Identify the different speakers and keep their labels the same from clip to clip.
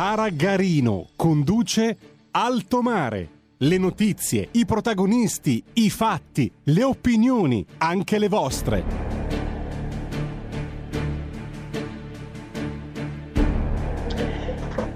Speaker 1: Sara Garino conduce Alto Mare. Le notizie, i protagonisti, i fatti, le opinioni, anche le vostre.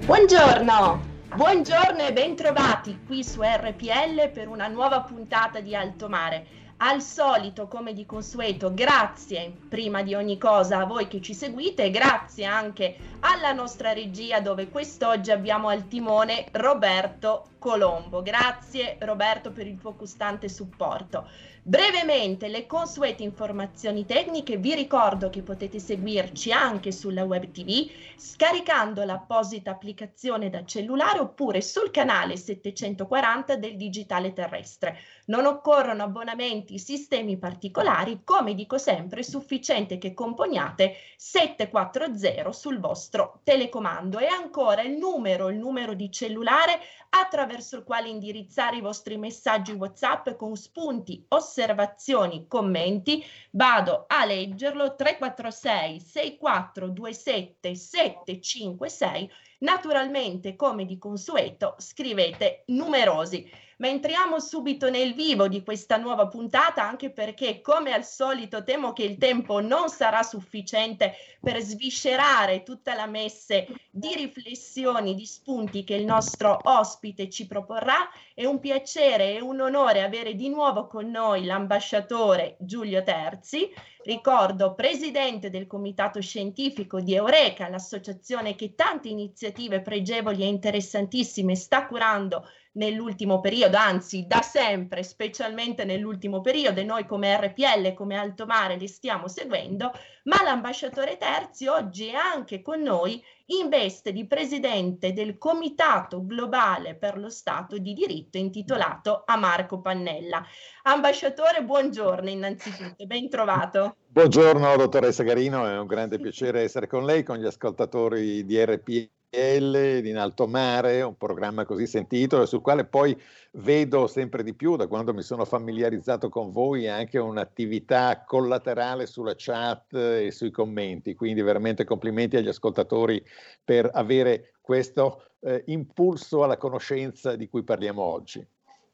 Speaker 2: Buongiorno, buongiorno e bentrovati qui su RPL per una nuova puntata di Alto Mare. Al solito, come di consueto, grazie prima di ogni cosa a voi che ci seguite grazie anche alla nostra regia dove quest'oggi abbiamo al timone Roberto Colombo. Grazie Roberto per il tuo costante supporto. Brevemente le consuete informazioni tecniche, vi ricordo che potete seguirci anche sulla web tv scaricando l'apposita applicazione da cellulare oppure sul canale 740 del digitale terrestre. Non occorrono abbonamenti, sistemi particolari, come dico sempre, è sufficiente che componiate 740 sul vostro telecomando e ancora il numero, il numero di cellulare attraverso il quale indirizzare i vostri messaggi WhatsApp con spunti, osservazioni, commenti. Vado a leggerlo 346 6427 756. Naturalmente, come di consueto, scrivete numerosi. Ma entriamo subito nel vivo di questa nuova puntata, anche perché, come al solito, temo che il tempo non sarà sufficiente per sviscerare tutta la messe di riflessioni, di spunti che il nostro ospite ci proporrà. È un piacere e un onore avere di nuovo con noi l'ambasciatore Giulio Terzi, ricordo presidente del comitato scientifico di Eureka, l'associazione che tante iniziative pregevoli e interessantissime sta curando nell'ultimo periodo, anzi da sempre, specialmente nell'ultimo periodo, e noi come RPL, come Alto Mare li stiamo seguendo, ma l'ambasciatore Terzi oggi è anche con noi in veste di presidente del Comitato Globale per lo Stato di Diritto intitolato a Marco Pannella. Ambasciatore, buongiorno innanzitutto, ben trovato.
Speaker 3: Buongiorno dottoressa Garino, è un grande piacere essere con lei, con gli ascoltatori di RPL in alto mare, un programma così sentito sul quale poi vedo sempre di più da quando mi sono familiarizzato con voi anche un'attività collaterale sulla chat e sui commenti, quindi veramente complimenti agli ascoltatori per avere questo eh, impulso alla conoscenza di cui parliamo oggi.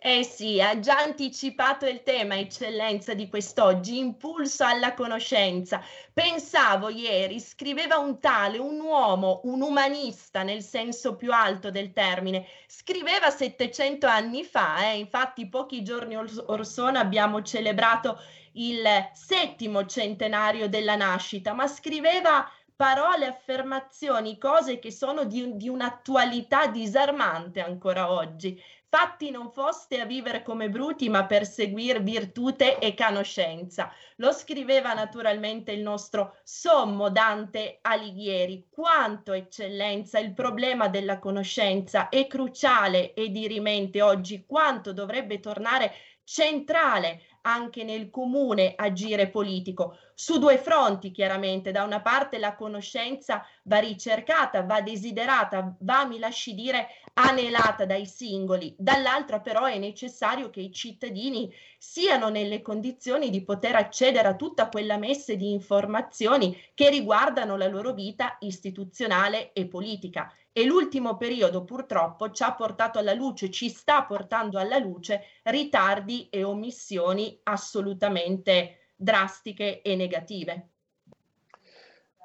Speaker 2: Eh sì, ha già anticipato il tema, eccellenza di quest'oggi, impulso alla conoscenza. Pensavo ieri, scriveva un tale, un uomo, un umanista nel senso più alto del termine, scriveva 700 anni fa, eh? infatti pochi giorni or, sono abbiamo celebrato il settimo centenario della nascita, ma scriveva parole, affermazioni, cose che sono di, di un'attualità disarmante ancora oggi. Fatti non foste a vivere come bruti, ma per seguir virtute e conoscenza. Lo scriveva naturalmente il nostro sommo Dante Alighieri. Quanto eccellenza, il problema della conoscenza è cruciale e dirimente oggi, quanto dovrebbe tornare centrale anche nel comune agire politico, su due fronti chiaramente, da una parte la conoscenza va ricercata, va desiderata, va, mi lasci dire, anelata dai singoli, dall'altra però è necessario che i cittadini siano nelle condizioni di poter accedere a tutta quella messe di informazioni che riguardano la loro vita istituzionale e politica. E l'ultimo periodo purtroppo ci ha portato alla luce, ci sta portando alla luce ritardi e omissioni assolutamente drastiche e negative.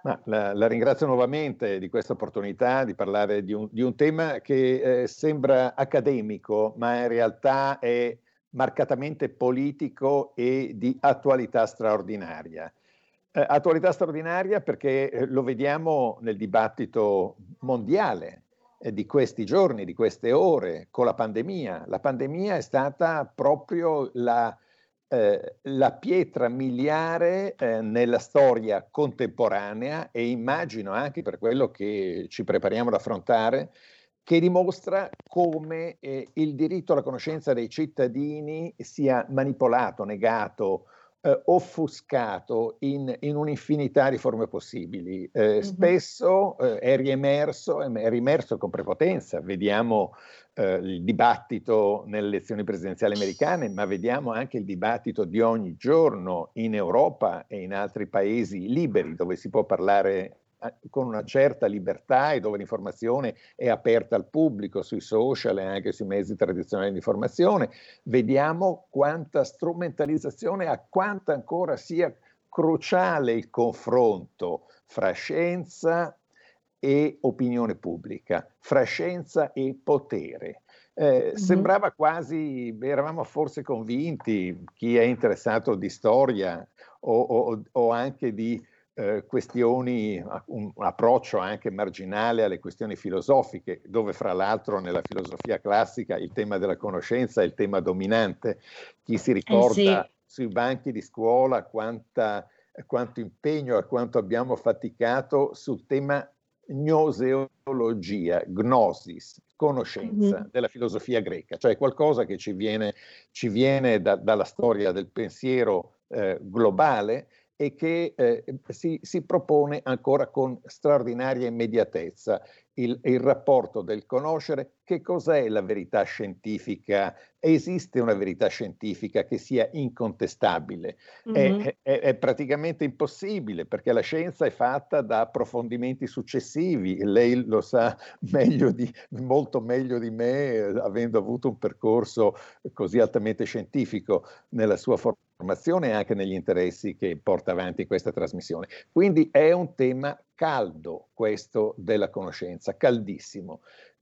Speaker 3: La, la, ringrazio nuovamente di questa opportunità di parlare di un, di un tema che eh, sembra accademico, ma in realtà è marcatamente politico e di attualità straordinaria. Eh, attualità straordinaria perché eh, lo vediamo nel dibattito mondiale eh, di questi giorni, di queste ore, con la pandemia. La pandemia è stata proprio la eh, la pietra miliare eh, nella storia contemporanea e immagino anche per quello che ci prepariamo ad affrontare, che dimostra come eh, il diritto alla conoscenza dei cittadini sia manipolato, negato, eh, offuscato in, in, un'infinità di forme possibili. Eh, mm-hmm. Spesso eh, è riemerso, è riemerso con prepotenza, vediamo eh, il dibattito nelle elezioni presidenziali americane, ma vediamo anche il dibattito di ogni giorno in Europa e in altri paesi liberi dove si può parlare con una certa libertà e dove l'informazione è aperta al pubblico sui social e anche sui mezzi tradizionali di informazione, vediamo quanta strumentalizzazione, a quanto ancora sia cruciale il confronto fra scienza e opinione pubblica, fra scienza e potere. Eh, mm-hmm. Sembrava quasi, eravamo forse convinti, chi è interessato di storia o, o, o anche di eh, questioni, un, approccio anche marginale alle questioni filosofiche, dove fra l'altro nella filosofia classica il tema della conoscenza è il tema dominante. Chi si ricorda eh sì. sui banchi di scuola quanta, quanto impegno e quanto abbiamo faticato sul tema gnoseologia, gnosis, conoscenza mm-hmm. della filosofia greca, cioè qualcosa che ci viene, ci viene da, dalla storia del pensiero eh, globale e che eh, si, si, propone ancora con straordinaria immediatezza il, il, rapporto del conoscere che cos'è la verità scientifica. Esiste una verità scientifica che sia incontestabile? Mm-hmm. È, è, è, praticamente impossibile perché la scienza è fatta da approfondimenti successivi. Lei lo sa meglio di, molto meglio di me, avendo avuto un percorso così altamente scientifico nella sua formazione formazione e anche negli interessi che porta avanti questa trasmissione. Quindi è un tema caldo questo della conoscenza, caldissimo.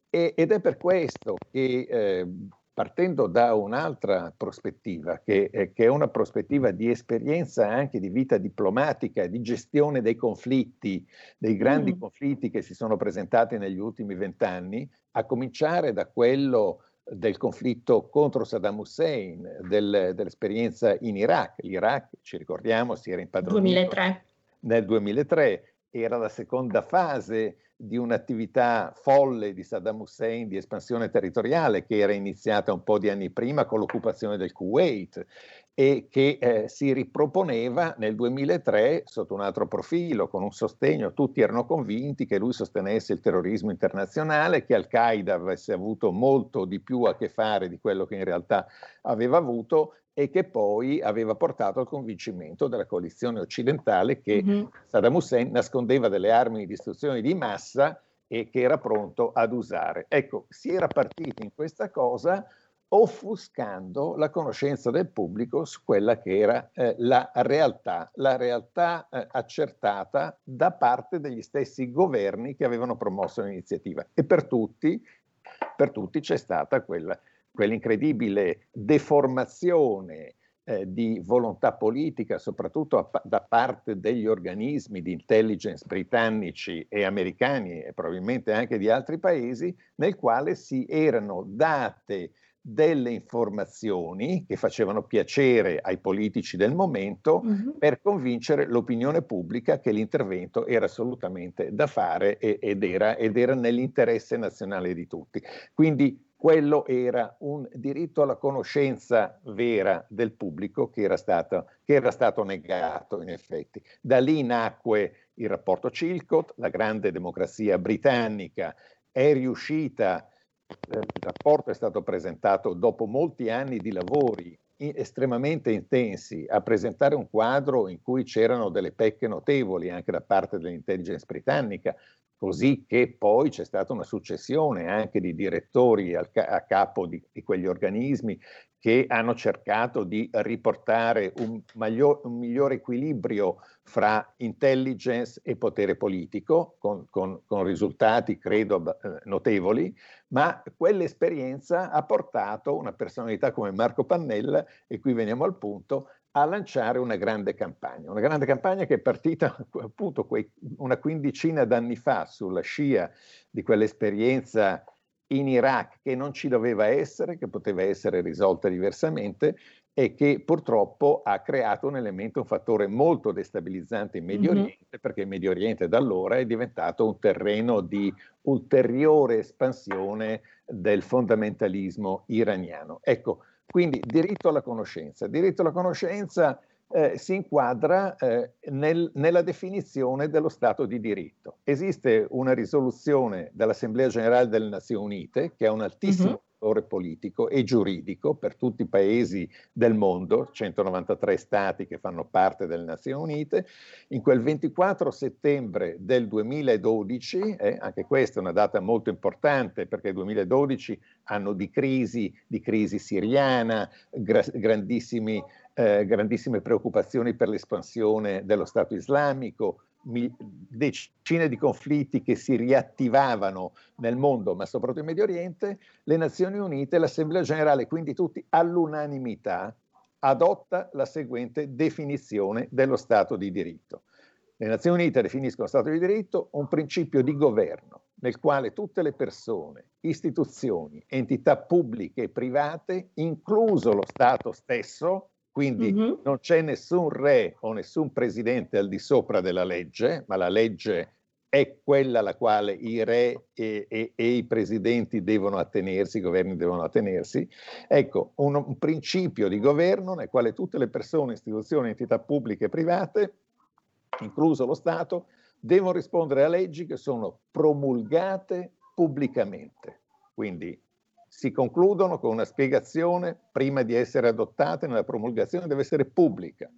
Speaker 3: E, ed è per questo che eh, partendo da un'altra prospettiva, che, eh, che, è una prospettiva di esperienza anche di vita diplomatica, di gestione dei conflitti, dei grandi mm. conflitti che si sono presentati negli ultimi vent'anni, a cominciare da quello del conflitto contro Saddam Hussein, del, dell'esperienza in Iraq. L'Iraq, ci ricordiamo, si era impadronito 2003. nel 2003, era la seconda fase di un'attività folle di Saddam Hussein di espansione territoriale che era iniziata un po' di anni prima con l'occupazione del Kuwait e che eh, si riproponeva nel 2003 sotto un altro profilo, con un sostegno, tutti erano convinti che lui sostenesse il terrorismo internazionale, che Al-Qaeda avesse avuto molto di più a che fare di quello che in realtà aveva avuto e che poi aveva portato al convincimento della coalizione occidentale che mm-hmm. Saddam Hussein nascondeva delle armi di distruzione di massa e che era pronto ad usare. Ecco, si era partiti in questa cosa offuscando la conoscenza del pubblico su quella che era eh, la realtà, la realtà eh, accertata da parte degli stessi governi che avevano promosso l'iniziativa. E per tutti, per tutti c'è stata quella, quell'incredibile deformazione eh, di volontà politica, soprattutto a, da parte degli organismi di intelligence britannici e americani e probabilmente anche di altri paesi, nel quale si erano date delle informazioni che facevano piacere ai politici del momento mm-hmm. per convincere l'opinione pubblica che l'intervento era assolutamente da fare e, ed, era, ed era nell'interesse nazionale di tutti. Quindi quello era un diritto alla conoscenza vera del pubblico che era stato, che era stato negato in effetti. Da lì nacque il rapporto Chilcot, la grande democrazia britannica è riuscita il rapporto è stato presentato dopo molti anni di lavori estremamente intensi a presentare un quadro in cui c'erano delle pecche notevoli anche da parte dell'intelligence britannica, così che poi c'è stata una successione anche di direttori a capo di, di, quegli organismi che hanno cercato di riportare un, maglio, un migliore equilibrio fra intelligence e potere politico, con, con, con risultati credo eh, notevoli, ma quell'esperienza ha portato una personalità come Marco Pannella, e qui veniamo al punto, a lanciare una grande campagna, una grande campagna che è partita appunto una quindicina d'anni fa sulla scia di quell'esperienza in Iraq che non ci doveva essere, che poteva essere risolta diversamente e che purtroppo ha creato un elemento, un fattore molto destabilizzante in Medio mm-hmm. Oriente, perché il Medio Oriente da allora è diventato un terreno di ulteriore espansione del fondamentalismo iraniano. Ecco, quindi diritto alla conoscenza. Diritto alla conoscenza eh, si inquadra eh, nel, nella definizione dello Stato di diritto. Esiste una risoluzione dell'Assemblea Generale delle Nazioni Unite che ha un altissimo mm-hmm politico e giuridico per tutti i paesi del mondo, 193 stati che fanno parte delle Nazioni Unite. In quel 24 settembre del 2012, eh, anche questa è una data molto importante perché il 2012 anno di crisi, di crisi siriana, gra- grandissimi, eh, grandissime preoccupazioni per l'espansione dello Stato islamico, decine di conflitti che si riattivavano nel mondo, ma soprattutto in Medio Oriente, le Nazioni Unite, l'Assemblea Generale, quindi tutti all'unanimità, adotta la seguente definizione dello Stato di diritto. Le Nazioni Unite definiscono Stato di diritto un principio di governo nel quale tutte le persone, istituzioni, entità pubbliche e private, incluso lo Stato stesso, quindi mm-hmm. non c'è nessun re o nessun presidente al di sopra della legge, ma la legge è quella alla quale i re e, e, e i presidenti devono attenersi, i governi devono attenersi. Ecco, un, un principio di governo nel quale tutte le persone, istituzioni, entità pubbliche e private, incluso lo Stato, devono rispondere a leggi che sono promulgate pubblicamente. Quindi si concludono con una spiegazione prima di essere adottate nella promulgazione deve essere pubblica,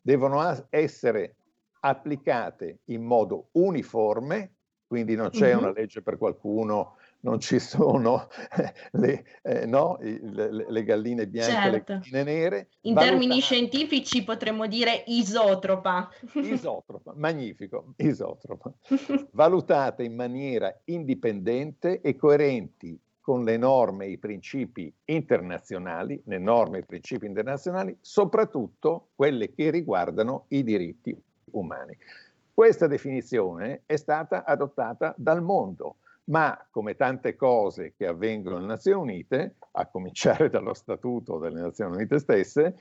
Speaker 3: devono essere applicate in modo uniforme, quindi non c'è mm-hmm. una legge per qualcuno, non ci sono le, eh, no, le, le, galline bianche certo. le galline nere.
Speaker 2: In valutate... termini scientifici potremmo dire isotropa.
Speaker 3: Isotropa, magnifico, isotropa. Valutate in maniera indipendente e coerenti con le norme e i principi internazionali, le norme e i principi internazionali, soprattutto quelle che riguardano i diritti umani. Questa definizione è stata adottata dal mondo, ma come tante cose che avvengono nelle Nazioni Unite, a cominciare dallo Statuto delle Nazioni Unite stesse,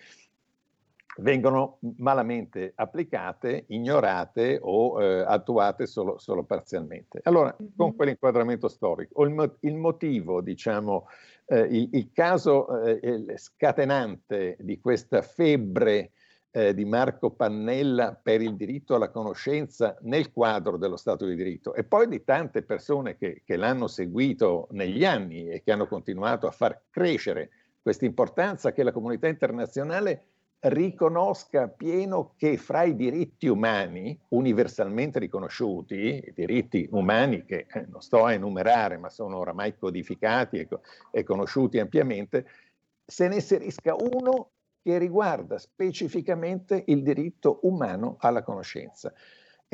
Speaker 3: vengono malamente applicate, ignorate o eh, attuate solo, solo, parzialmente. Allora, con quell'inquadramento storico, il, il motivo, diciamo, eh, il, il, caso eh, scatenante di questa febbre eh, di Marco Pannella per il diritto alla conoscenza nel quadro dello Stato di diritto e poi di tante persone che, che l'hanno seguito negli anni e che hanno continuato a far crescere questa importanza che la comunità internazionale riconosca pieno che fra i diritti umani universalmente riconosciuti, i diritti umani che eh, non sto a enumerare ma sono oramai codificati e conosciuti ampiamente, se ne inserisca uno che riguarda specificamente il diritto umano alla conoscenza.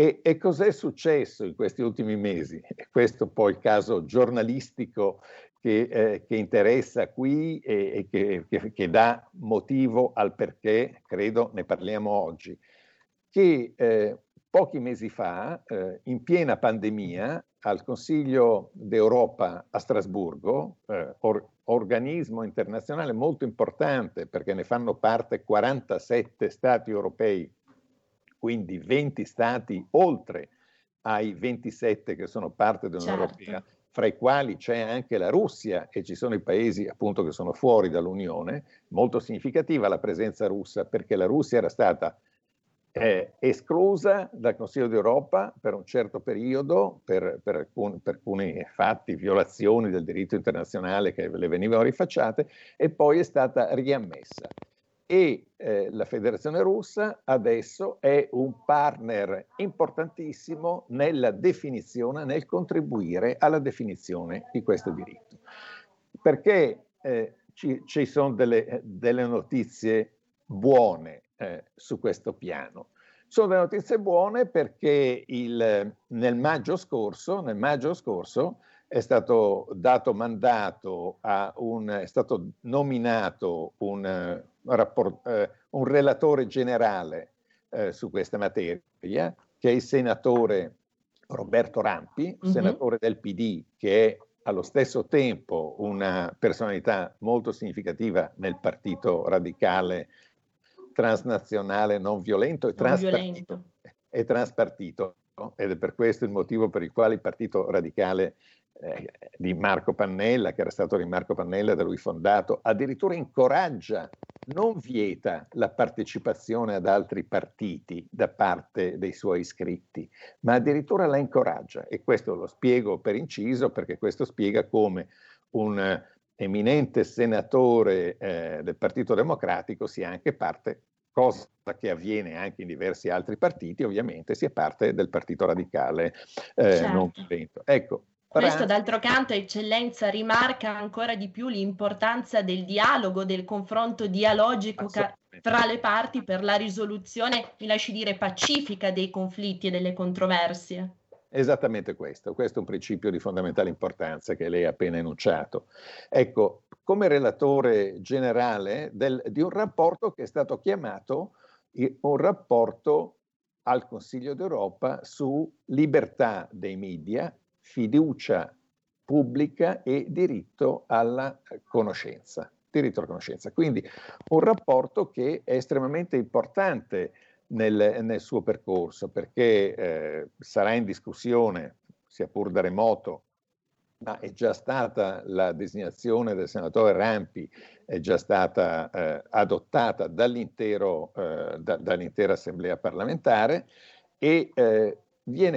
Speaker 3: E, e, cos'è successo in questi ultimi mesi? E questo poi il caso giornalistico che, eh, che interessa qui e, e che, che, che, dà motivo al perché, credo, ne parliamo oggi, che eh, pochi mesi fa, eh, in piena pandemia, al Consiglio d'Europa a Strasburgo, eh, or, organismo internazionale molto importante perché ne fanno parte 47 stati europei, quindi 20 stati oltre ai 27 che sono parte dell'Unione certo. Europea, fra i quali c'è anche la Russia e ci sono i paesi appunto che sono fuori dall'Unione, molto significativa la presenza russa perché la Russia era stata eh, esclusa dal Consiglio d'Europa per un certo periodo per, per, alcun, per, alcuni fatti, violazioni del diritto internazionale che le venivano rifacciate e poi è stata riammessa e eh, la Federazione russa adesso è un partner importantissimo nella definizione, nel contribuire alla definizione di questo diritto. Perché eh, ci, ci, sono delle, delle notizie buone eh, su questo piano. Sono delle notizie buone perché il, nel, maggio scorso, nel maggio scorso è stato dato mandato a un, è stato nominato un rapport, eh, un relatore generale eh, su questa materia, che è il senatore Roberto Rampi, mm-hmm. senatore del PD, che è allo stesso tempo una personalità molto significativa nel partito radicale transnazionale non violento e, transpartito, e transpartito ed è per questo il motivo per il quale il partito radicale eh, di Marco Pannella, che era stato di Marco Pannella da lui fondato, addirittura incoraggia, non vieta la partecipazione ad altri partiti da parte dei suoi iscritti, ma addirittura la incoraggia. E questo lo spiego per inciso perché questo spiega come un eminente senatore eh, del Partito Democratico sia anche parte cosa che avviene anche in diversi altri partiti, ovviamente sia parte del Partito Radicale eh, certo. non violento. Ecco,
Speaker 2: questo d'altro canto, eccellenza, rimarca ancora di più l'importanza del dialogo, del confronto dialogico ca- tra le parti per la risoluzione, mi lasci dire, pacifica dei conflitti e delle controversie.
Speaker 3: Esattamente questo, questo è un principio di fondamentale importanza che lei ha appena enunciato. Ecco, come relatore generale del, di un rapporto che è stato chiamato un rapporto al Consiglio d'Europa su libertà dei media fiducia pubblica e diritto alla conoscenza. Diritto alla conoscenza. Quindi un rapporto che è estremamente importante nel, nel suo percorso perché eh, sarà in discussione, sia pur da remoto, ma è già stata la designazione del senatore Rampi, è già stata eh, adottata dall'intero, eh, da, dall'intera assemblea parlamentare e eh,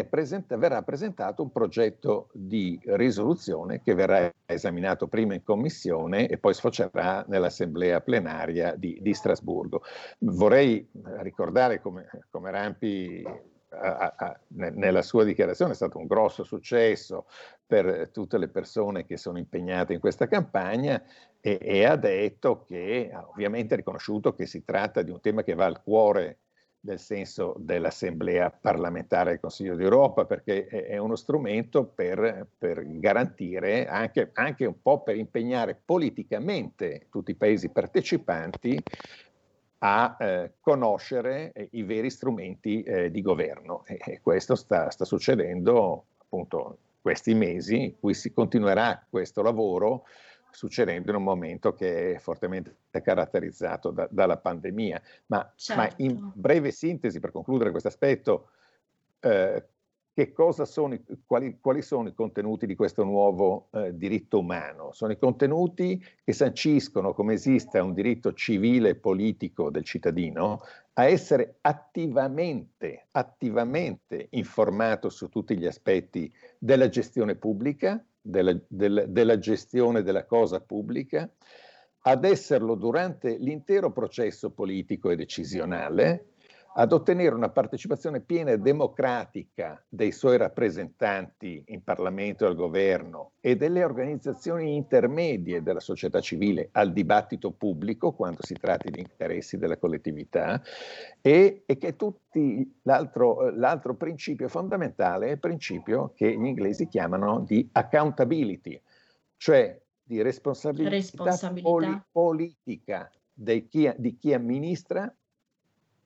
Speaker 3: presenta, verrà presentato un progetto di risoluzione che verrà esaminato prima in commissione e poi sfocerà nell'assemblea plenaria di, di Strasburgo. Vorrei ricordare come, come Rampi a, a, nella sua dichiarazione è stato un grosso successo per tutte le persone che sono impegnate in questa campagna e, e ha detto che ovviamente ha riconosciuto che si tratta di un tema che va al cuore nel senso dell'Assemblea parlamentare del Consiglio d'Europa, perché è uno strumento per, per garantire, anche, anche, un po' per impegnare politicamente tutti i paesi partecipanti a eh, conoscere eh, i veri strumenti eh, di governo. E, questo sta, sta, succedendo appunto questi mesi in cui si continuerà questo lavoro succedendo in un momento che è fortemente caratterizzato da, dalla pandemia. Ma, certo. ma, in certo. breve sintesi, per concludere questo aspetto, eh, che cosa sono, quali, quali, sono i contenuti di questo nuovo eh, diritto umano? Sono i contenuti che sanciscono come esista un diritto civile e politico del cittadino a essere attivamente, attivamente informato su tutti gli aspetti della gestione pubblica, della, della, della gestione della cosa pubblica, ad esserlo durante l'intero processo politico e decisionale, ad ottenere una partecipazione piena e democratica dei suoi rappresentanti in Parlamento e al governo e delle organizzazioni intermedie della società civile al dibattito pubblico quando si tratti di interessi della collettività e, e che tutti l'altro, l'altro principio fondamentale è il principio che gli inglesi chiamano di accountability, cioè di responsabilità, responsabilità. Poli- politica chi, di chi amministra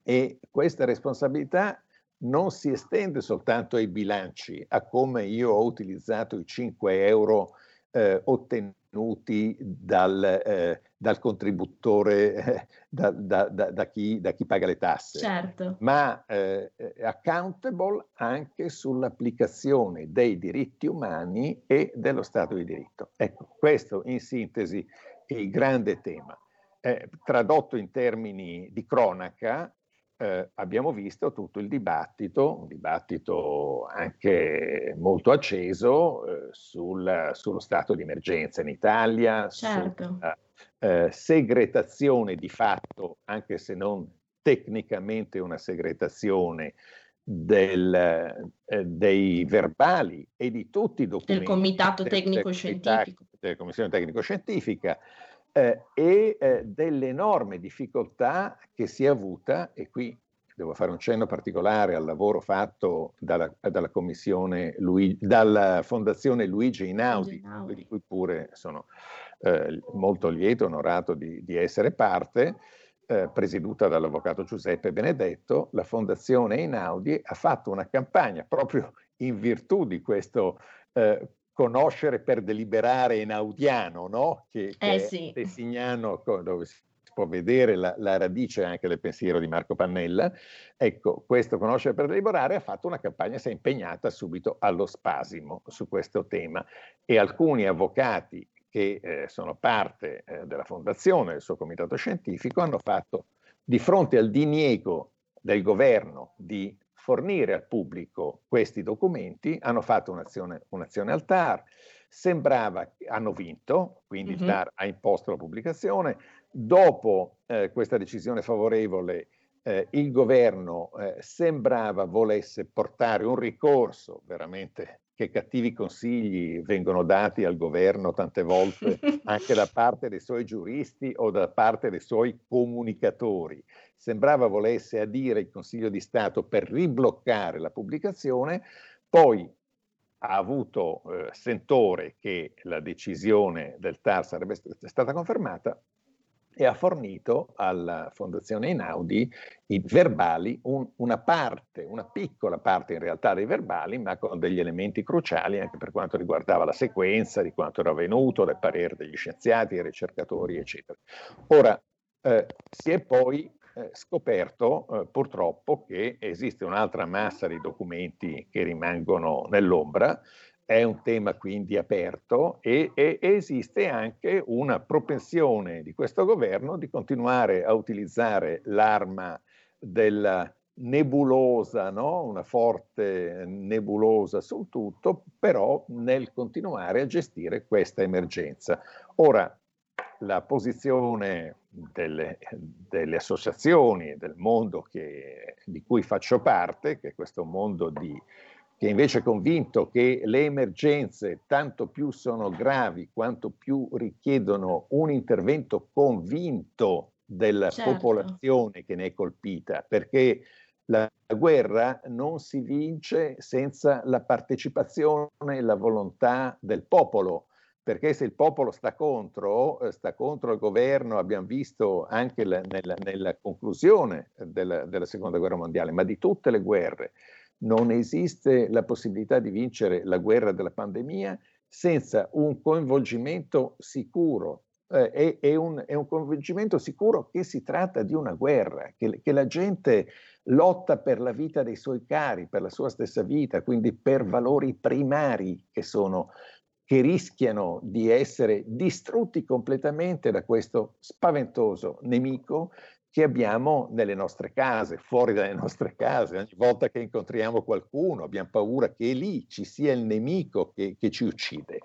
Speaker 3: e questa responsabilità non si estende soltanto ai bilanci, a come io ho utilizzato i 5 euro eh, ottenuti dal, eh, dal contributore, eh, da, da, da, chi, da, chi, paga le tasse,
Speaker 2: certo.
Speaker 3: ma eh, accountable anche sull'applicazione dei diritti umani e dello Stato di diritto. Ecco, questo in sintesi è il grande tema. Eh, tradotto in termini di cronaca, eh, abbiamo visto tutto il dibattito, un dibattito anche molto acceso eh, sul, sullo stato di emergenza in Italia,
Speaker 2: certo. sulla
Speaker 3: eh, segretazione di fatto, anche se non tecnicamente una segretazione del, eh, dei verbali e di tutti i documenti
Speaker 2: del comitato tecnico-scientifico
Speaker 3: della commissione tecnico-scientifica eh, e eh, delle enormi difficoltà che si è avuta, e qui devo fare un cenno particolare al lavoro fatto dalla, dalla, Luigi, dalla Fondazione Luigi Inaudi, Inaudi, di cui pure sono eh, molto lieto, onorato di, di essere parte, eh, presieduta dall'avvocato Giuseppe Benedetto, la Fondazione Inaudi ha fatto una campagna proprio in virtù di questo eh, conoscere per deliberare in audiano, no? che, che
Speaker 2: eh sì.
Speaker 3: è Signano, dove si può vedere la, la, radice anche del pensiero di Marco Pannella. Ecco, questo conoscere per deliberare ha fatto una campagna, si è impegnata subito allo spasimo su questo tema e alcuni avvocati che eh, sono parte eh, della fondazione, del suo comitato scientifico, hanno fatto di fronte al diniego del governo di fornire al pubblico questi documenti, hanno fatto un'azione, un'azione al TAR, sembrava, hanno vinto, quindi mm-hmm. il TAR ha imposto la pubblicazione, dopo eh, questa decisione favorevole eh, il governo eh, sembrava volesse portare un ricorso veramente che cattivi consigli vengono dati al governo tante volte anche da parte dei suoi giuristi o da parte dei suoi comunicatori. Sembrava volesse adire il Consiglio di Stato per ribloccare la pubblicazione, poi ha avuto eh, sentore che la decisione del TAR sarebbe stata confermata e ha fornito alla Fondazione Einaudi i verbali, un, una parte, una piccola parte in realtà dei verbali, ma con degli elementi cruciali anche per quanto riguardava la sequenza di quanto era avvenuto, del parere degli scienziati, dei ricercatori, eccetera. Ora, eh, si è poi eh, scoperto eh, purtroppo che esiste un'altra massa di documenti che rimangono nell'ombra, è un tema quindi aperto e, e, esiste anche una propensione di questo governo di continuare a utilizzare l'arma della nebulosa, no? una forte nebulosa sul tutto, però nel continuare a gestire questa emergenza. Ora, la posizione delle, delle associazioni, del mondo che, di cui faccio parte, che è questo mondo di che invece è convinto che le emergenze tanto più sono gravi quanto più richiedono un intervento convinto della certo. popolazione che ne è colpita, perché la guerra non si vince senza la partecipazione e la volontà del popolo, perché se il popolo sta contro, eh, sta contro il governo, abbiamo visto anche la, nella, nella, conclusione della, della seconda guerra mondiale, ma di tutte le guerre, non esiste la possibilità di vincere la guerra della pandemia senza un coinvolgimento sicuro. Eh, è, è, un, è, un, coinvolgimento sicuro che si tratta di una guerra, che, che la gente lotta per la vita dei suoi cari, per la sua stessa vita, quindi per valori primari che sono che rischiano di essere distrutti completamente da questo spaventoso nemico che abbiamo nelle nostre case, fuori dalle nostre case. Ogni volta che incontriamo qualcuno abbiamo paura che lì ci sia il nemico che, che ci uccide.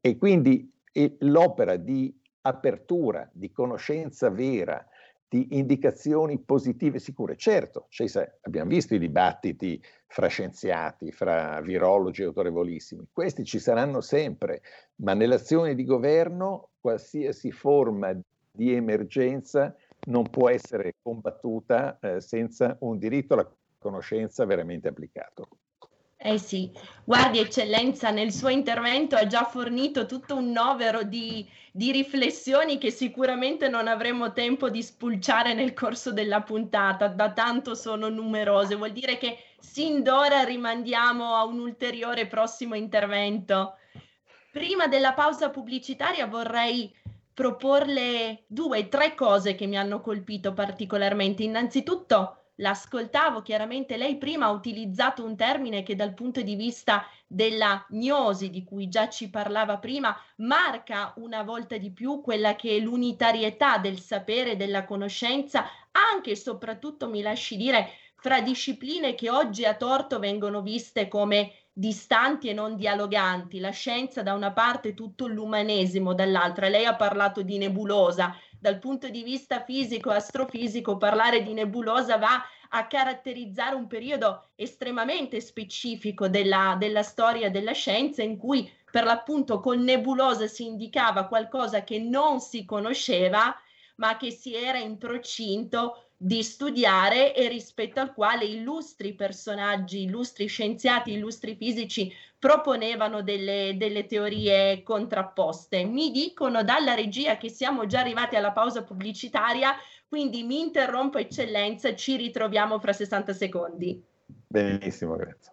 Speaker 3: E quindi e l'opera di apertura, di conoscenza vera, di indicazioni positive e sicure. Certo, cioè, abbiamo visto i dibattiti fra scienziati, fra virologi autorevolissimi, questi ci saranno sempre, ma nell'azione di governo qualsiasi forma di emergenza non può essere combattuta eh, senza un diritto alla conoscenza veramente applicato.
Speaker 2: Eh sì, guardi eccellenza, nel suo intervento ha già fornito tutto un novero di, di, riflessioni che sicuramente non avremo tempo di spulciare nel corso della puntata, da tanto sono numerose. Vuol dire che sin d'ora rimandiamo a un ulteriore prossimo intervento. Prima della pausa pubblicitaria vorrei proporle due, tre cose che mi hanno colpito particolarmente. Innanzitutto, l'ascoltavo, chiaramente lei prima ha utilizzato un termine che dal punto di vista della gnosi, di cui già ci parlava prima, marca una volta di più quella che è l'unitarietà del sapere, della conoscenza, anche e soprattutto, mi lasci dire, fra discipline che oggi a torto vengono viste come distanti e non dialoganti, la scienza da una parte, tutto l'umanesimo dall'altra. Lei ha parlato di nebulosa, dal punto di vista fisico, astrofisico, parlare di nebulosa va a caratterizzare un periodo estremamente specifico della, della storia della scienza in cui per l'appunto con nebulosa si indicava qualcosa che non si conosceva ma che si era in procinto di studiare e rispetto al quale illustri personaggi, illustri scienziati, illustri fisici proponevano delle, delle teorie contrapposte. Mi dicono dalla regia che siamo già arrivati alla pausa pubblicitaria, quindi mi interrompo eccellenza, ci ritroviamo fra 60 secondi.
Speaker 3: Benissimo, grazie.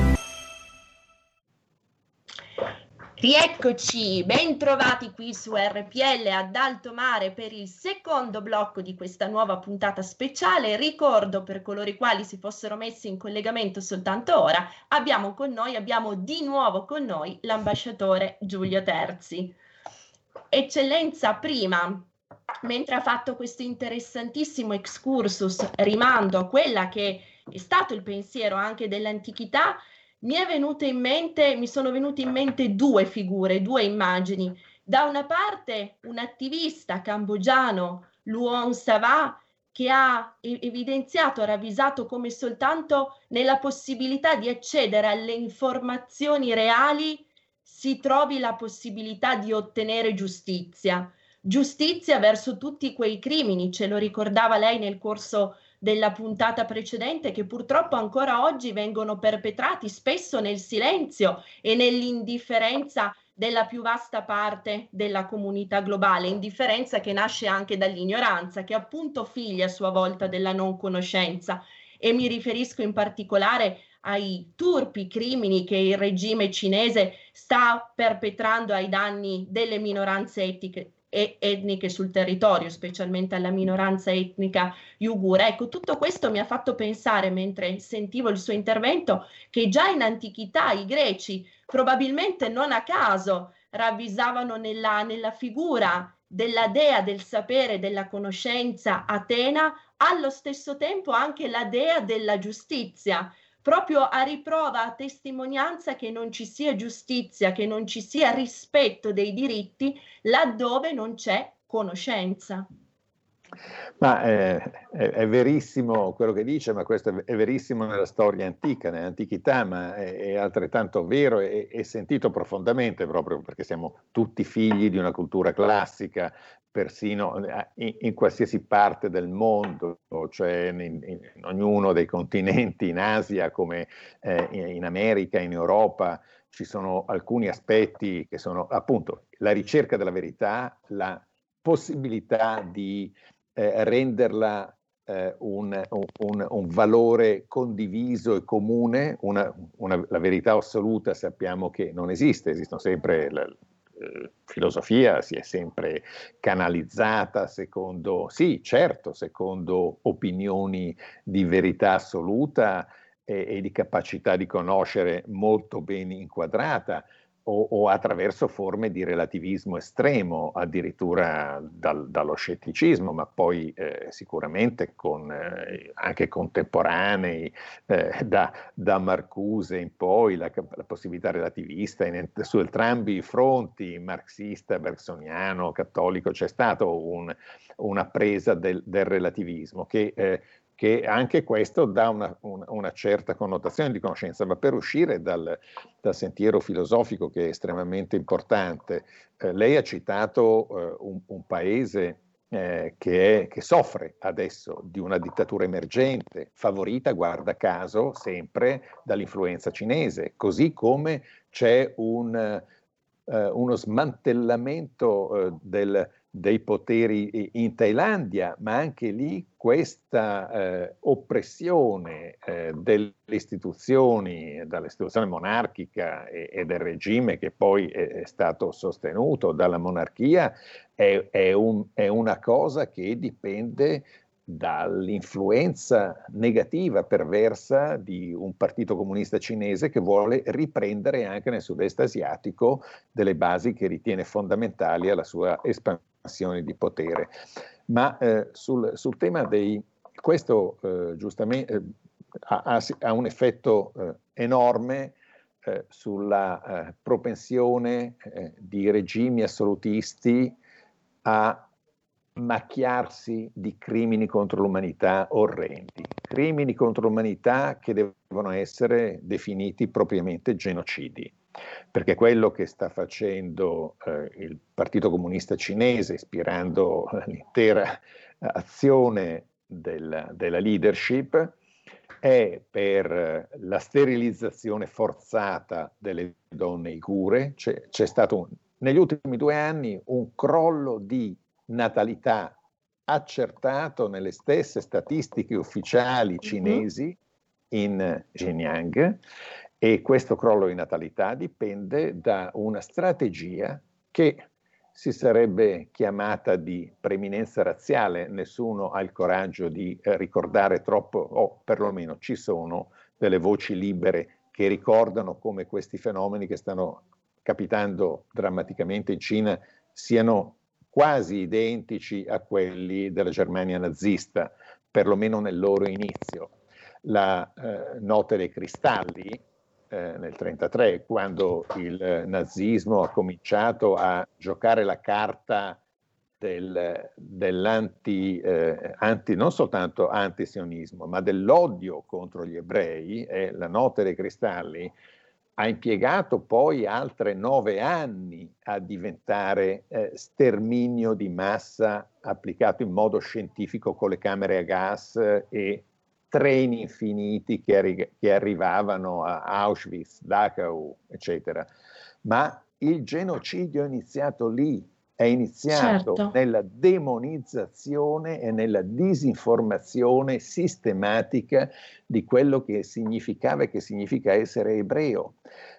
Speaker 2: Rieccoci, ben trovati qui su RPL ad alto mare per il secondo blocco di questa nuova puntata speciale. Ricordo per coloro i quali si fossero messi in collegamento soltanto ora, abbiamo con noi, abbiamo di nuovo con noi l'ambasciatore Giulio Terzi. Eccellenza, prima, mentre ha fatto questo interessantissimo excursus, rimando a quella che è stato il pensiero anche dell'antichità, mi è venuto in mente, mi sono venute in mente due figure, due immagini. Da una parte un attivista cambogiano, Luon Savà, che ha evidenziato, ravvisato come soltanto nella possibilità di accedere alle informazioni reali si trovi la possibilità di ottenere giustizia. Giustizia verso tutti quei crimini, ce lo ricordava lei nel corso della puntata precedente che purtroppo ancora oggi vengono perpetrati spesso nel silenzio e nell'indifferenza della più vasta parte della comunità globale, indifferenza che nasce anche dall'ignoranza, che appunto figlia a sua volta della non conoscenza. E mi riferisco in particolare ai turpi crimini che il regime cinese sta perpetrando ai danni delle minoranze etiche, e etniche sul territorio, specialmente alla minoranza etnica uigura. Ecco, tutto questo mi ha fatto pensare mentre sentivo il suo intervento che già in antichità i greci, probabilmente non a caso, ravvisavano nella, nella figura della dea del sapere, della conoscenza Atena, allo stesso tempo anche la dea della giustizia, proprio a riprova, a testimonianza che non ci sia giustizia, che non ci sia rispetto dei diritti laddove non c'è conoscenza.
Speaker 3: Ma eh, è, è, verissimo quello che dice, ma questo è, verissimo nella storia antica, nell'antichità, ma è, è altrettanto vero e, sentito profondamente proprio perché siamo tutti figli di una cultura classica, persino eh, in, in qualsiasi parte del mondo, cioè in, in, ognuno dei continenti, in Asia come eh, in America, in Europa, ci sono alcuni aspetti che sono appunto la ricerca della verità, la possibilità di eh, renderla eh, un, un, un, valore condiviso e comune, una, una, la verità assoluta sappiamo che non esiste, esistono sempre la, filosofia si è sempre canalizzata secondo, sì, certo, secondo opinioni di verità assoluta e, e di capacità di conoscere molto ben inquadrata, o, o, attraverso forme di relativismo estremo, addirittura dal, dallo scetticismo, ma poi eh, sicuramente con, eh, anche contemporanei, eh, da, da, Marcuse in poi, la, la possibilità relativista in, su entrambi i fronti, marxista, bersoniano, cattolico, c'è stata un, una presa del, del relativismo che eh, che anche questo dà una, una, una, certa connotazione di conoscenza, ma per uscire dal, dal sentiero filosofico che è estremamente importante, eh, lei ha citato eh, un, un, paese eh, che, è, che, soffre adesso di una dittatura emergente, favorita, guarda caso, sempre dall'influenza cinese, così come c'è un, eh, uno smantellamento eh, del dei poteri in Thailandia, ma anche lì questa eh, oppressione eh, delle istituzioni, dall'istituzione monarchica e, e, del regime che poi è, è stato sostenuto dalla monarchia, è, è, un, è una cosa che dipende dall'influenza negativa, perversa di un partito comunista cinese che vuole riprendere anche nel sud-est asiatico delle basi che ritiene fondamentali alla sua espansione di potere. Ma eh, sul, sul, tema dei... questo eh, giustamente eh, ha, ha, un effetto eh, enorme eh, sulla propensione di regimi assolutisti a macchiarsi di crimini contro l'umanità orrendi, crimini contro l'umanità che devono essere definiti propriamente genocidi, perché quello che sta facendo eh, il Partito Comunista Cinese, ispirando l'intera azione del, della leadership, è per la sterilizzazione forzata delle donne igure, c'è, c'è stato un, negli ultimi due anni un crollo di natalità accertato nelle stesse statistiche ufficiali mhm. cinesi in Xinjiang e questo crollo di natalità dipende da una strategia che si sarebbe chiamata di preminenza razziale, nessuno ha il coraggio di ricordare troppo, o perlomeno ci sono delle voci libere che ricordano come questi fenomeni che stanno capitando drammaticamente in Cina siano quasi identici a quelli della Germania nazista, perlomeno nel loro inizio. La eh, Notte dei Cristalli eh, nel 1933, quando il nazismo ha cominciato a giocare la carta del, dell'anti, eh, anti, non soltanto antisionismo, ma dell'odio contro gli ebrei, e la Notte dei Cristalli ha impiegato poi altre nove anni a diventare eh, sterminio di massa applicato in modo scientifico con le camere a gas e treni infiniti che, arri- che arrivavano a Auschwitz, Dachau, eccetera. Ma il genocidio è iniziato lì, è iniziato certo. nella demonizzazione e nella disinformazione sistematica di quello che significava e che significa essere ebreo.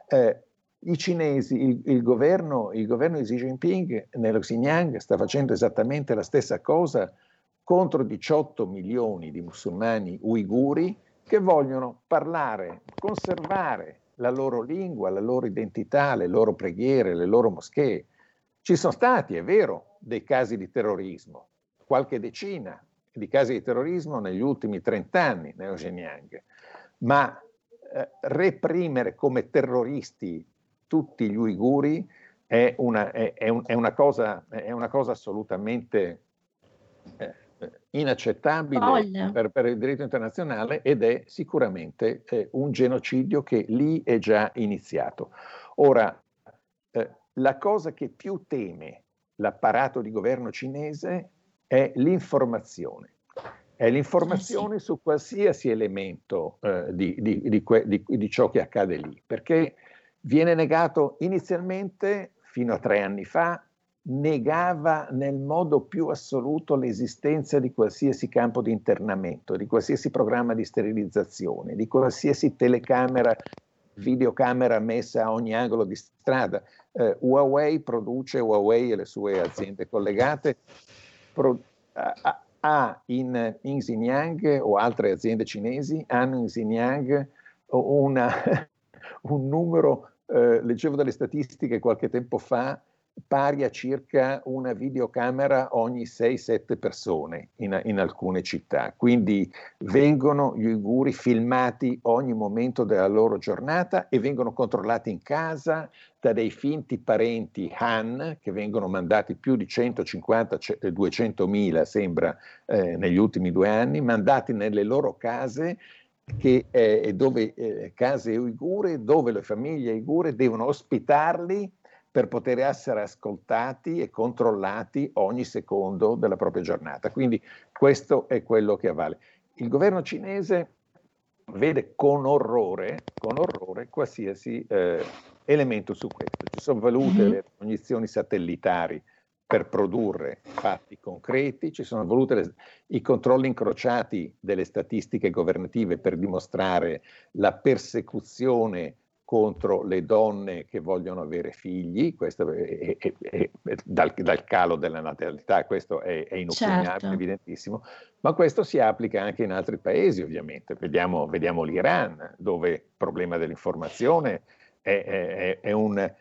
Speaker 3: Eh, I cinesi, il, il, governo, il governo di Xi Jinping nello Xinjiang sta facendo esattamente la stessa cosa contro 18 milioni di musulmani uiguri che vogliono parlare, conservare la loro lingua, la loro identità, le loro preghiere, le loro moschee. Ci sono stati, è vero, dei casi di terrorismo, qualche decina di casi di terrorismo negli ultimi 30 anni nello Xinjiang, ma eh, reprimere come terroristi tutti gli uiguri è una, è, è un, è una, cosa, una cosa, assolutamente eh, inaccettabile per, per, il diritto internazionale ed è sicuramente eh, un genocidio che lì è già iniziato. Ora, eh, la cosa che più teme l'apparato di governo cinese è l'informazione. È l'informazione eh sì. su qualsiasi elemento eh, di, di, di, di, ciò che accade lì, perché viene negato inizialmente, fino a tre anni fa, negava nel modo più assoluto l'esistenza di qualsiasi campo di internamento, di qualsiasi programma di sterilizzazione, di qualsiasi telecamera, videocamera messa a ogni angolo di strada. Eh, Huawei produce, Huawei e le sue aziende collegate, pro, ha, ha in, in Xinjiang o altre aziende cinesi hanno in Xinjiang una, un numero, eh, leggevo delle statistiche qualche tempo fa, pari a circa una videocamera ogni 6-7 persone in, in, alcune città. Quindi vengono gli uiguri filmati ogni momento della loro giornata e vengono controllati in casa da dei finti parenti Han che vengono mandati più di 150-200 mila, sembra, eh, negli ultimi due anni, mandati nelle loro case che, eh, dove, eh, case uigure dove le famiglie uigure devono ospitarli per poter essere ascoltati e controllati ogni secondo della propria giornata. Quindi questo è quello che avvale. Il governo cinese vede con orrore, con orrore qualsiasi eh, elemento su questo. Ci sono volute mm-hmm. le cognizioni satellitari per produrre fatti concreti, ci sono volute le, i controlli incrociati delle statistiche governative per dimostrare la persecuzione contro le donne che vogliono avere figli, questo è, è, è, dal, dal, calo della natalità, questo è, inoppugnabile, certo. evidentissimo, ma questo si applica anche in altri paesi ovviamente. Vediamo, vediamo l'Iran, dove il problema dell'informazione è, un,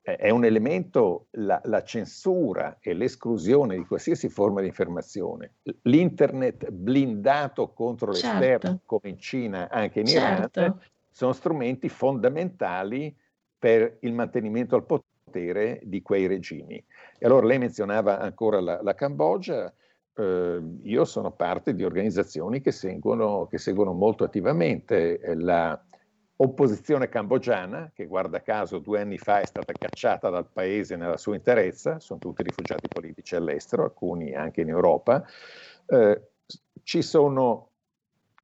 Speaker 3: è un elemento, la, la, censura e l'esclusione di qualsiasi forma di informazione. L'internet blindato contro certo. l'esterno, come in Cina, anche in certo. Iran, sono strumenti fondamentali per il mantenimento al potere di quei regimi. E allora lei menzionava ancora la, la Cambogia, eh, io sono parte di organizzazioni che seguono, che seguono molto attivamente la opposizione cambogiana, che guarda caso due anni fa è stata cacciata dal paese nella sua interezza, sono tutti rifugiati politici all'estero, alcuni anche in Europa. Eh, ci sono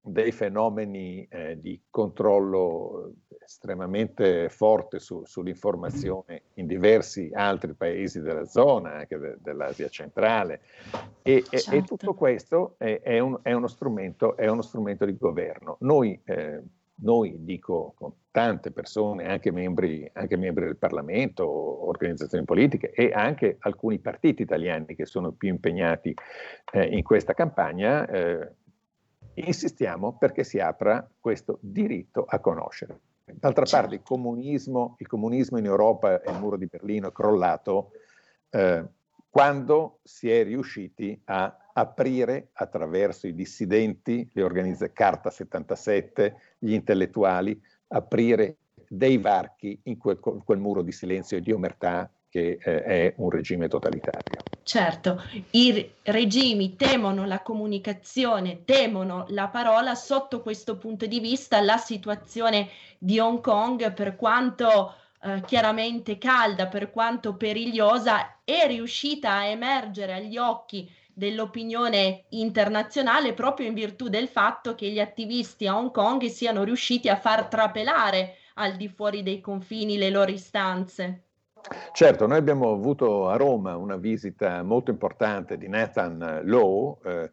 Speaker 3: dei fenomeni eh, di controllo estremamente forte su, sull'informazione in diversi altri paesi della zona, anche de, dell'Asia centrale, e, certo. e, e tutto questo è, è, un, è, uno è, uno strumento, di governo. Noi, eh, noi, dico con tante persone, anche membri, anche membri, del Parlamento, organizzazioni politiche e anche alcuni partiti italiani che sono più impegnati eh, in questa campagna, eh, insistiamo perché si apra questo diritto a conoscere. D'altra certo. parte il comunismo, il comunismo, in Europa e il muro di Berlino è crollato eh, quando si è riusciti a aprire attraverso i dissidenti, le organizzazioni Carta 77, gli intellettuali, aprire dei varchi in quel, quel muro di silenzio e di omertà che eh, è un regime totalitario.
Speaker 2: Certo, i regimi temono la comunicazione, temono la parola, sotto questo punto di vista la situazione di Hong Kong, per quanto eh, chiaramente calda, per quanto perigliosa, è riuscita a emergere agli occhi dell'opinione internazionale proprio in virtù del fatto che gli attivisti a Hong Kong siano riusciti a far trapelare al di fuori dei confini le loro istanze.
Speaker 3: Certo, noi abbiamo avuto a Roma una visita molto importante di Nathan Lowe, eh,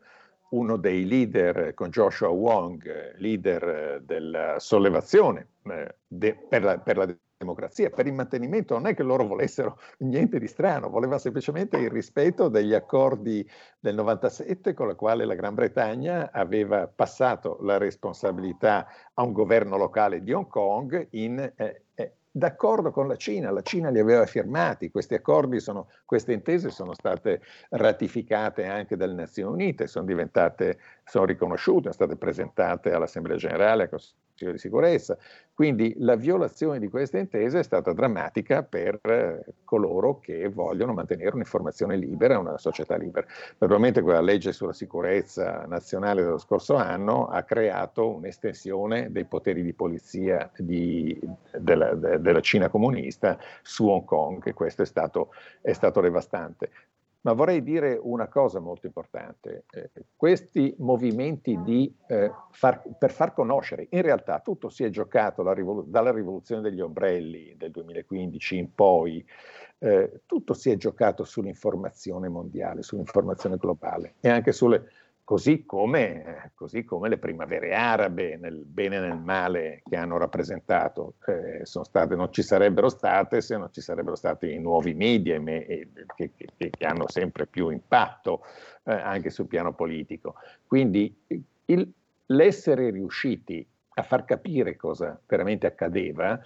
Speaker 3: uno dei leader con Joshua Wong, leader della sollevazione eh, de, per, la, per, la, democrazia, per il mantenimento. Non è che loro volessero niente di strano, voleva semplicemente il rispetto degli accordi del 97 con la quale la Gran Bretagna aveva passato la responsabilità a un governo locale di Hong Kong in eh, d'accordo con la Cina, la Cina li aveva firmati, questi accordi sono, queste intese sono state ratificate anche dalle Nazioni Unite, sono diventate, sono riconosciute, sono state presentate all'Assemblea Generale, al Consiglio di Sicurezza, quindi la violazione di queste intese è stata drammatica per eh, coloro che vogliono mantenere un'informazione libera, una società libera. Naturalmente quella legge sulla sicurezza nazionale dello scorso anno ha creato un'estensione dei poteri di polizia di, della, de, della, Cina comunista su Hong Kong e questo è stato, è stato devastante. Ma vorrei dire una cosa molto importante. Eh, questi movimenti di, eh, far, per far conoscere, in realtà tutto si è giocato rivolu- dalla rivoluzione degli ombrelli del 2015 in poi, eh, tutto si è giocato sull'informazione mondiale, sull'informazione globale e anche sulle Così come, così come, le primavere arabe, nel bene e nel male che hanno rappresentato, eh, state, non ci sarebbero state se non ci sarebbero stati i nuovi media me, che, che, che, hanno sempre più impatto eh, anche sul piano politico. Quindi il, l'essere riusciti a far capire cosa veramente accadeva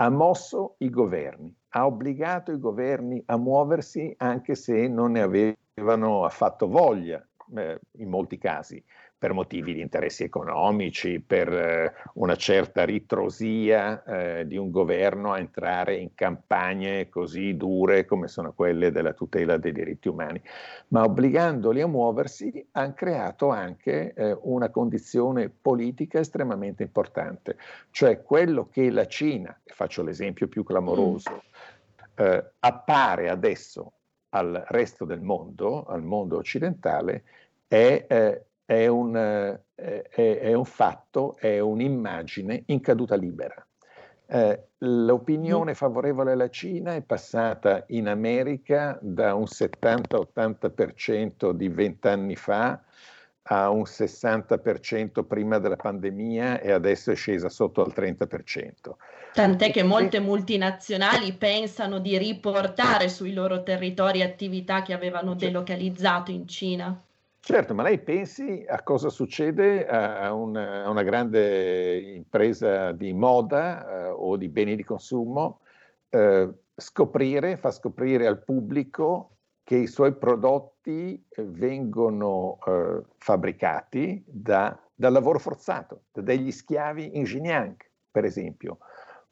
Speaker 3: ha mosso i governi, ha obbligato i governi a muoversi anche se non ne avevano affatto voglia eh, in molti casi per motivi di interessi economici, per eh, una certa ritrosia eh, di un governo a entrare in campagne così dure come sono quelle della tutela dei diritti umani, ma obbligandoli a muoversi hanno creato anche eh, una condizione politica estremamente importante, cioè quello che la Cina, faccio l'esempio più clamoroso, mm. eh, appare adesso al resto del mondo, al mondo occidentale, è, eh, è, un, eh, è, è, un, fatto, è un'immagine in caduta libera. Eh, l'opinione mm. favorevole alla Cina è passata in America da un 70-80% di vent'anni fa a un 60% prima della pandemia e adesso è scesa sotto al 30%.
Speaker 2: Tant'è che molte multinazionali pensano di riportare sui loro territori attività che avevano delocalizzato in Cina.
Speaker 3: Certo, ma lei pensi a cosa succede a, una, a una grande impresa di moda eh, o di beni di consumo eh, scoprire, fa scoprire al pubblico che i suoi prodotti eh, vengono eh, fabbricati da, da, lavoro forzato, da degli schiavi in Xinjiang, per esempio,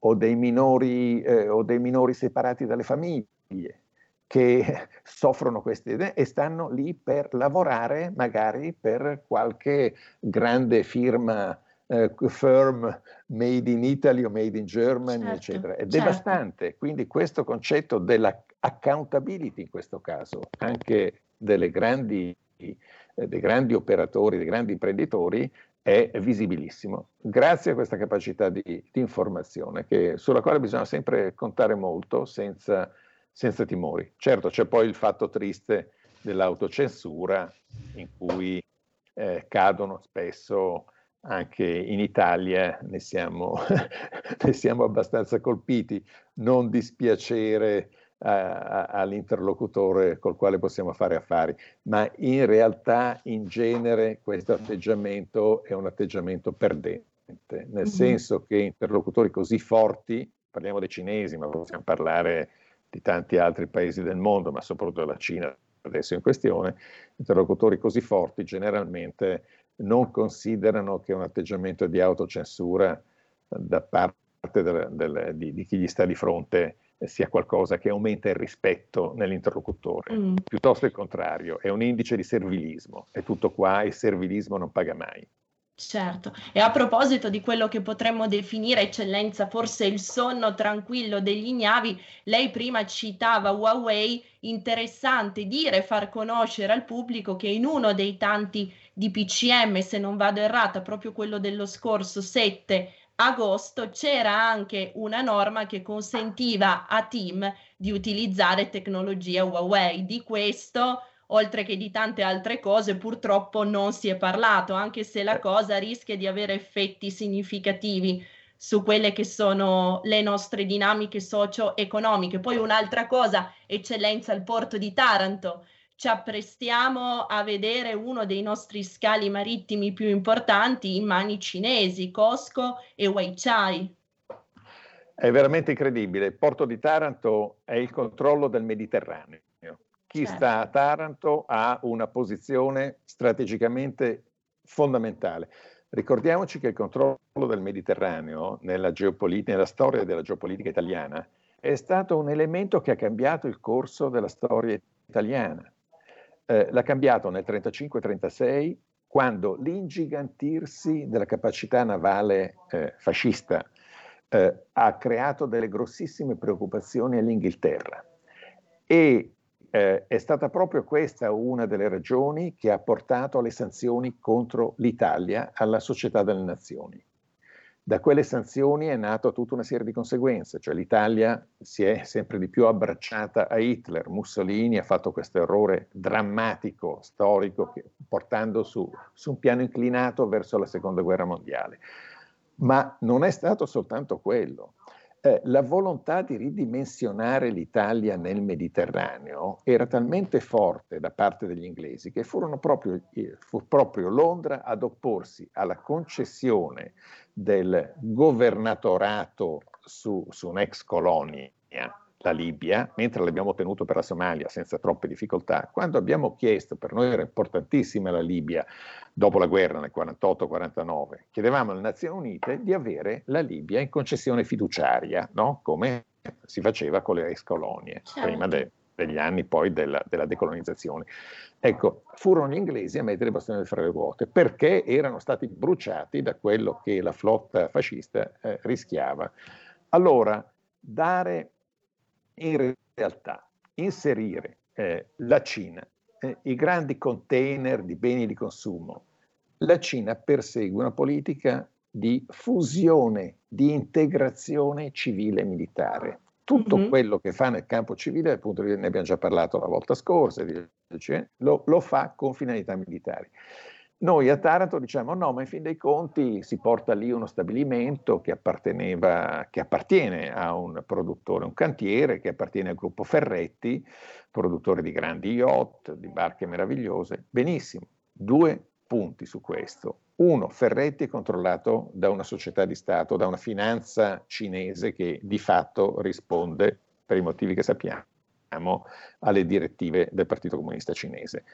Speaker 3: o dei minori, eh, o dei minori separati dalle famiglie che soffrono queste idee e stanno lì per lavorare magari per qualche grande firma, eh, firm made in Italy o made in Germany, certo, eccetera. È certo. devastante. Quindi questo concetto della accountability in questo caso, anche grandi, eh, dei grandi operatori, dei grandi imprenditori, è visibilissimo. Grazie a questa capacità di, di informazione che, sulla quale bisogna sempre contare molto senza senza timori. Certo, c'è poi il fatto triste dell'autocensura in cui eh, cadono spesso anche in Italia, ne siamo, ne siamo abbastanza colpiti, non dispiacere a, all'interlocutore col quale possiamo fare affari, ma in realtà in genere questo atteggiamento è un atteggiamento perdente, nel mm-hmm. senso che interlocutori così forti, parliamo dei cinesi, ma possiamo parlare di tanti altri paesi del mondo, ma soprattutto della Cina adesso in questione, interlocutori così forti generalmente non considerano che un atteggiamento di autocensura da parte del, del, di, di, chi gli sta di fronte sia qualcosa che aumenta il rispetto nell'interlocutore. Mm. Piuttosto il contrario, è un indice di servilismo. È tutto qua, il servilismo non paga mai.
Speaker 2: Certo, e a proposito di quello che potremmo definire eccellenza, forse il sonno tranquillo degli ignavi, lei prima citava Huawei, interessante dire, far conoscere al pubblico che in uno dei tanti DPCM, se non vado errata, proprio quello dello scorso 7 agosto, c'era anche una norma che consentiva a team di utilizzare tecnologia Huawei. Di questo oltre che di tante altre cose, purtroppo non si è parlato, anche se la cosa rischia di avere effetti significativi su quelle che sono le nostre dinamiche socio-economiche. Poi un'altra cosa, eccellenza il porto di Taranto. Ci apprestiamo a vedere uno dei nostri scali marittimi più importanti in mani cinesi, Cosco e Weichai.
Speaker 3: È veramente incredibile. Il porto di Taranto è il controllo del Mediterraneo chi certo. sta a Taranto ha una posizione strategicamente fondamentale. Ricordiamoci che il controllo del Mediterraneo nella, nella storia della geopolitica italiana è stato un elemento che ha cambiato il corso della storia italiana. Eh, l'ha cambiato nel 1935-1936 quando l'ingigantirsi della capacità navale eh, fascista eh, ha creato delle grossissime preoccupazioni all'Inghilterra e eh, è stata proprio questa una delle ragioni che ha portato alle sanzioni contro l'Italia alla Società delle Nazioni. Da quelle sanzioni è nata tutta una serie di conseguenze, cioè l'Italia si è sempre di più abbracciata a Hitler, Mussolini ha fatto questo errore drammatico, storico, che, portando su, su un piano inclinato verso la Seconda Guerra Mondiale. Ma non è stato soltanto quello eh, la volontà di ridimensionare l'Italia nel Mediterraneo era talmente forte da parte degli inglesi che proprio, eh, fu proprio Londra ad opporsi alla concessione del governatorato su, su un'ex colonia la Libia, mentre l'abbiamo ottenuto per la Somalia senza troppe difficoltà, quando abbiamo chiesto, per noi era importantissima la Libia dopo la guerra nel 48-49, chiedevamo alle Nazioni Unite di avere la Libia in concessione fiduciaria, no? come si faceva con le ex colonie, certo. prima de- degli anni poi della, della, decolonizzazione. Ecco, furono gli inglesi a mettere i bastoni fra le ruote perché erano stati bruciati da quello che la flotta fascista eh, rischiava. Allora, dare in realtà inserire eh, la Cina, eh, i grandi container di beni di consumo, la Cina persegue una politica di fusione, di integrazione civile e militare. Tutto mm-hmm. quello che fa nel campo civile, appunto ne abbiamo già parlato la volta scorsa, lo, lo fa con finalità militari. Noi a Taranto diciamo no, ma in fin dei conti si porta lì uno stabilimento che, che appartiene a un produttore, un cantiere, che appartiene al gruppo Ferretti, produttore di grandi yacht, di barche meravigliose. Benissimo, due punti su questo. Uno, Ferretti è controllato da una società di Stato, da una finanza cinese che di fatto risponde, per i motivi che sappiamo, alle direttive del Partito Comunista Cinese.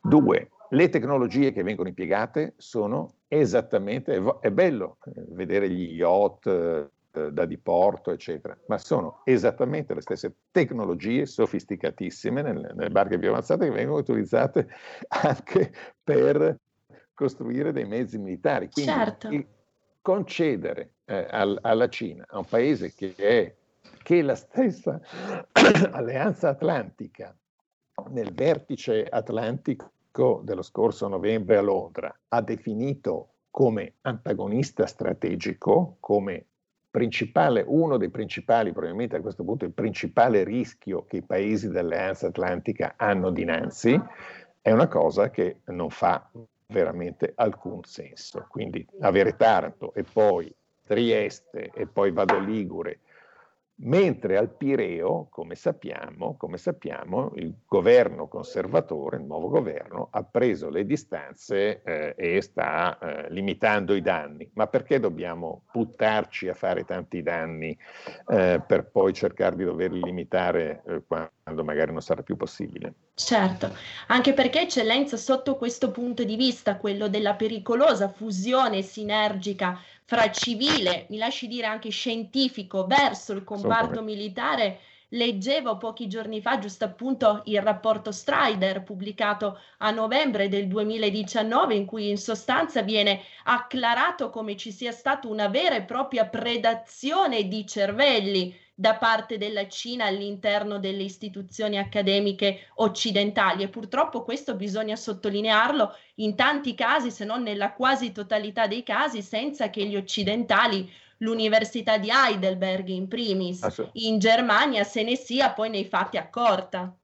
Speaker 3: Due, le tecnologie che vengono impiegate sono esattamente, è bello eh, vedere gli yacht eh, da diporto, eccetera, ma sono esattamente le stesse tecnologie sofisticatissime nelle, nelle barche più avanzate che vengono utilizzate anche per costruire dei mezzi militari. Quindi certo. concedere eh, al, alla Cina, a un paese che è, che la stessa alleanza atlantica, nel vertice atlantico dello scorso novembre a Londra ha definito come antagonista strategico, come principale, uno dei principali, probabilmente a questo punto il principale rischio che i paesi dell'Alleanza Atlantica hanno dinanzi, è una cosa che non fa veramente alcun senso. Quindi avere Taranto e poi Trieste e poi Vado Ligure mentre al Pireo, come sappiamo, come sappiamo, il governo conservatore, il nuovo governo, ha preso le distanze eh, e sta eh, limitando i danni. Ma perché dobbiamo buttarci a fare tanti danni eh, per poi cercare di doverli limitare eh, quando magari non sarà più possibile?
Speaker 2: Certo, anche perché eccellenza sotto questo punto di vista, quello della pericolosa fusione sinergica fra civile, mi lasci dire anche scientifico, verso il comparto militare. Leggevo pochi giorni fa giusto appunto il rapporto Strider pubblicato a novembre del 2019 in cui in sostanza viene acclarato come ci sia stata una vera e propria predazione di cervelli da parte della Cina all'interno delle istituzioni accademiche occidentali. E purtroppo questo bisogna sottolinearlo in tanti casi, se non nella quasi totalità dei casi, senza che gli occidentali l'Università di Heidelberg in primis, ah, in Germania se ne sia poi nei fatti accorta.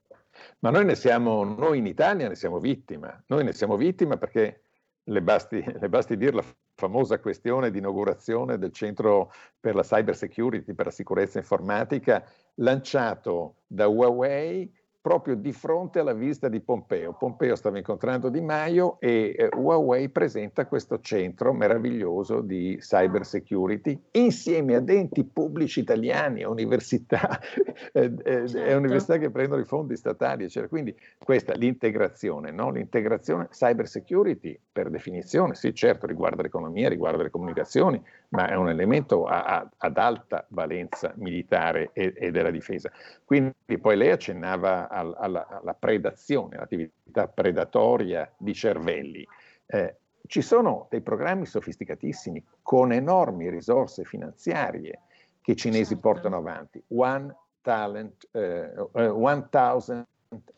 Speaker 3: Ma noi ne siamo, noi in Italia ne siamo vittima, noi ne siamo vittima perché le basti, le basti dire la famosa questione di inaugurazione del centro per la cyber security, per la sicurezza informatica, lanciato da Huawei proprio di fronte alla visita di Pompeo. Pompeo stava incontrando Di Maio e eh, Huawei presenta questo centro meraviglioso di cyber security insieme ad enti pubblici italiani, a università, eh, eh, certo. università che prendono i fondi statali, eccetera. Quindi questa l'integrazione, no? l'integrazione cyber security per definizione, sì certo riguarda l'economia, riguarda le comunicazioni, ma è un elemento a, a, ad alta valenza militare e, e, della difesa. Quindi poi lei accennava alla, alla, predazione, all'attività predatoria di cervelli. Eh, ci sono dei programmi sofisticatissimi con enormi risorse finanziarie che i cinesi certo. portano avanti. One talent, eh, uh, one thousand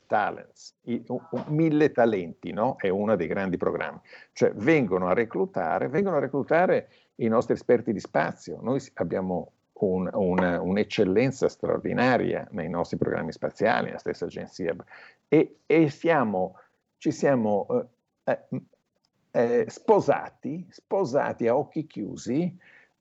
Speaker 3: talents, I, mille talenti, no? È uno dei grandi programmi. Cioè vengono a reclutare, vengono a reclutare i nostri esperti di spazio. Noi abbiamo un, un, un'eccellenza straordinaria nei nostri programmi spaziali, nella stessa agenzia, e, e siamo, ci siamo eh, eh, eh sposati, sposati a occhi chiusi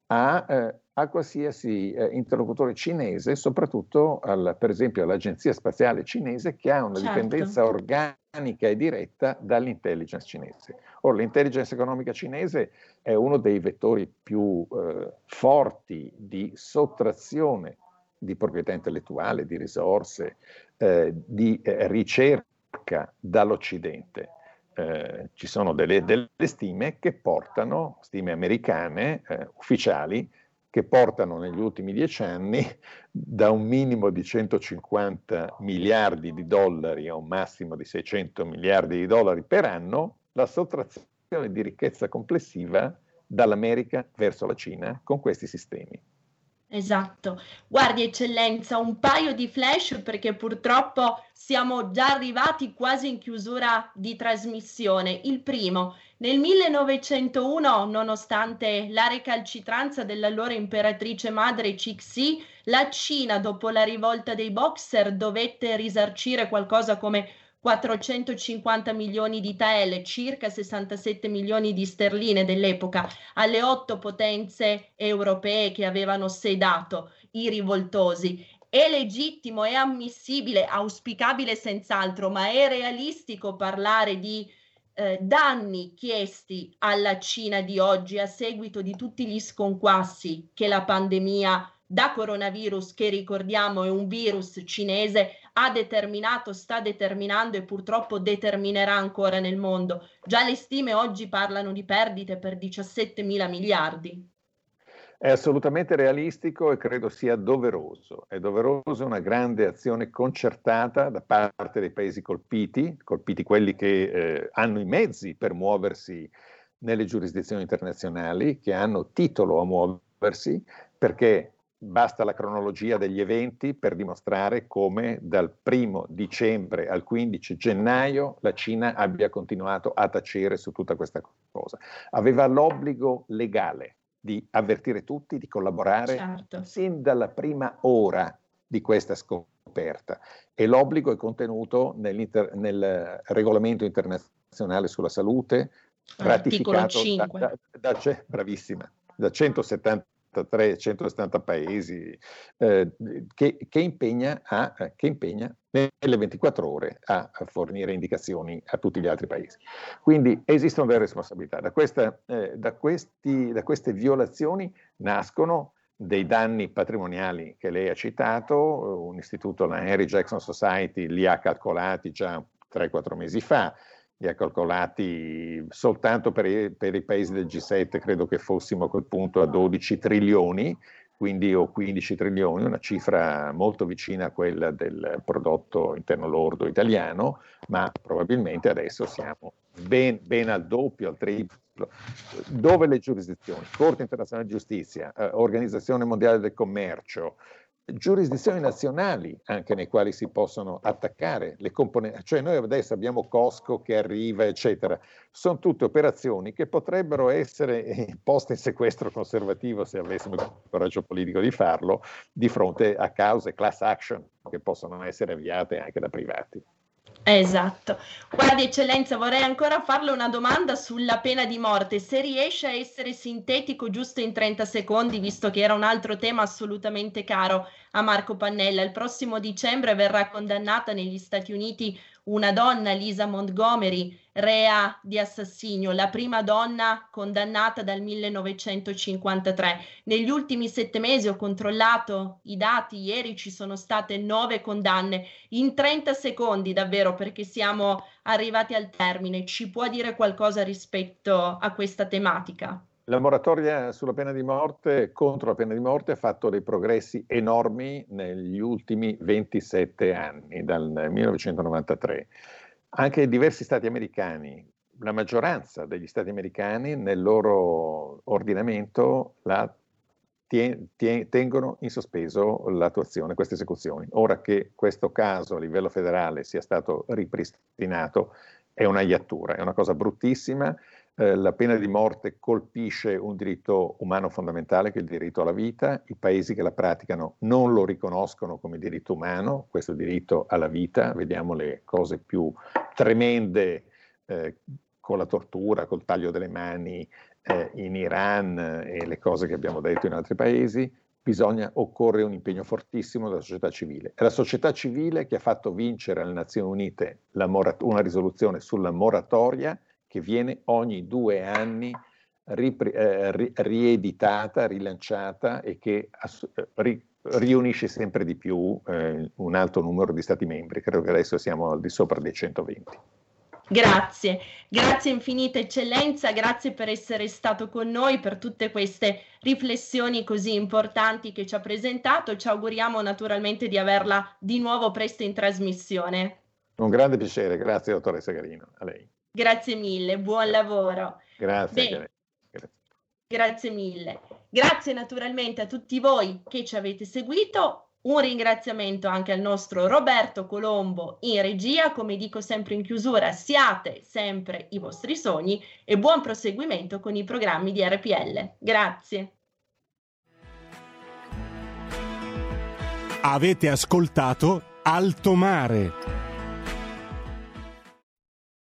Speaker 3: a, eh, a qualsiasi eh, interlocutore cinese, soprattutto al, per esempio all'agenzia spaziale cinese che ha una certo. dipendenza organica e diretta dall'intelligence cinese. Ora, l'intelligence economica cinese è uno dei vettori più eh, forti di sottrazione di proprietà intellettuale, di risorse, eh, di eh, ricerca dall'Occidente. Eh, ci sono delle, delle, stime che portano, stime americane eh, ufficiali, che portano negli ultimi dieci anni da un minimo di 150 miliardi di dollari a un massimo di 600 miliardi di dollari per anno la sottrazione di ricchezza complessiva dall'America verso la Cina con questi sistemi.
Speaker 2: Esatto. Guardi, eccellenza, un paio di flash perché purtroppo siamo già arrivati quasi in chiusura di trasmissione. Il primo, nel 1901, nonostante la recalcitranza dell'allora imperatrice madre Cixi, la Cina, dopo la rivolta dei Boxer, dovette risarcire qualcosa come 450 milioni di TL, circa 67 milioni di sterline dell'epoca, alle otto potenze europee che avevano sedato i rivoltosi. È legittimo, è ammissibile, auspicabile senz'altro, ma è realistico parlare di eh, danni chiesti alla Cina di oggi a seguito di tutti gli sconquassi che la pandemia da coronavirus, che ricordiamo è un virus cinese, ha determinato, sta determinando e purtroppo determinerà ancora nel mondo. Già le stime oggi parlano di perdite per 17 mila miliardi.
Speaker 3: È assolutamente realistico e credo sia doveroso. È doverosa una grande azione concertata da parte dei paesi colpiti, colpiti quelli che eh, hanno i mezzi per muoversi nelle giurisdizioni internazionali, che hanno titolo a muoversi, perché Basta la cronologia degli eventi per dimostrare come dal primo dicembre al 15 gennaio la Cina abbia continuato a tacere su tutta questa cosa. Aveva l'obbligo legale di avvertire tutti, di collaborare certo. sin dalla prima ora di questa scoperta e l'obbligo è contenuto nel regolamento internazionale sulla salute ratificato da, da, da, bravissima, da 170 173, 170 paesi, eh, che, che, impegna a, che, impegna nelle 24 ore a, a, fornire indicazioni a tutti gli altri paesi. Quindi esistono delle responsabilità. Da, questa, eh, da, questi, da queste violazioni nascono dei danni patrimoniali che lei ha citato, un istituto, la Henry Jackson Society, li ha calcolati già 3-4 mesi fa, ha calcolati soltanto per i, per i, paesi del G7, credo che fossimo a quel punto a 12 trilioni, quindi o 15 trilioni, una cifra molto vicina a quella del prodotto interno lordo italiano, ma probabilmente adesso siamo ben, ben al doppio, al triplo. Dove le giurisdizioni, Corte internazionale di giustizia, eh, Organizzazione mondiale del commercio, giurisdizioni nazionali anche nei quali si possono attaccare le componenti, cioè noi adesso abbiamo Costco che arriva, eccetera, sono tutte operazioni che potrebbero essere poste in sequestro conservativo se avessimo il coraggio politico di farlo, di fronte a cause class action che possono essere avviate anche da privati.
Speaker 2: Esatto. Guardi, eccellenza, vorrei ancora farle una domanda sulla pena di morte. Se riesce a essere sintetico giusto in 30 secondi, visto che era un altro tema assolutamente caro a Marco Pannella. Il prossimo dicembre verrà condannata negli Stati Uniti una donna, Lisa Montgomery, rea di assassinio, la prima donna condannata dal 1953. Negli ultimi sette mesi ho controllato i dati, ieri ci sono state nove condanne in 30 secondi davvero perché siamo arrivati al termine. Ci può dire qualcosa rispetto a questa tematica?
Speaker 3: La moratoria sulla pena di morte, contro la pena di morte, ha fatto dei progressi enormi negli ultimi 27 anni, dal 1993. Anche diversi stati americani, la maggioranza degli stati americani nel loro ordinamento la tengono in sospeso l'attuazione, queste esecuzioni. Ora che questo caso a livello federale sia stato ripristinato, è una iattura, è una cosa bruttissima eh, la pena di morte colpisce un diritto umano fondamentale che è il diritto alla vita, i paesi che la praticano non lo riconoscono come diritto umano, questo diritto alla vita, vediamo le cose più tremende eh, con la tortura, col taglio delle mani eh, in Iran e le cose che abbiamo detto in altri paesi, bisogna, occorre un impegno fortissimo della società civile. È la società civile che ha fatto vincere alle Nazioni Unite morat- una risoluzione sulla moratoria che viene ogni due anni ripri- eh, ri- rieditata, rilanciata e che ass- ri- riunisce sempre di più eh, un alto numero di Stati membri. Credo che adesso siamo al di sopra dei 120.
Speaker 2: Grazie, grazie infinita eccellenza, grazie per essere stato con noi, per tutte queste riflessioni così importanti che ci ha presentato. Ci auguriamo naturalmente di averla di nuovo presto in trasmissione.
Speaker 3: Un grande piacere, grazie dottoressa Garino, a lei.
Speaker 2: Grazie mille, buon lavoro.
Speaker 3: Grazie. Bene,
Speaker 2: grazie. grazie mille. Grazie naturalmente a tutti voi che ci avete seguito. Un ringraziamento anche al nostro Roberto Colombo in regia, come dico sempre in chiusura, siate sempre i vostri sogni e buon proseguimento con i programmi di RPL. Grazie.
Speaker 1: Avete ascoltato Alto Mare.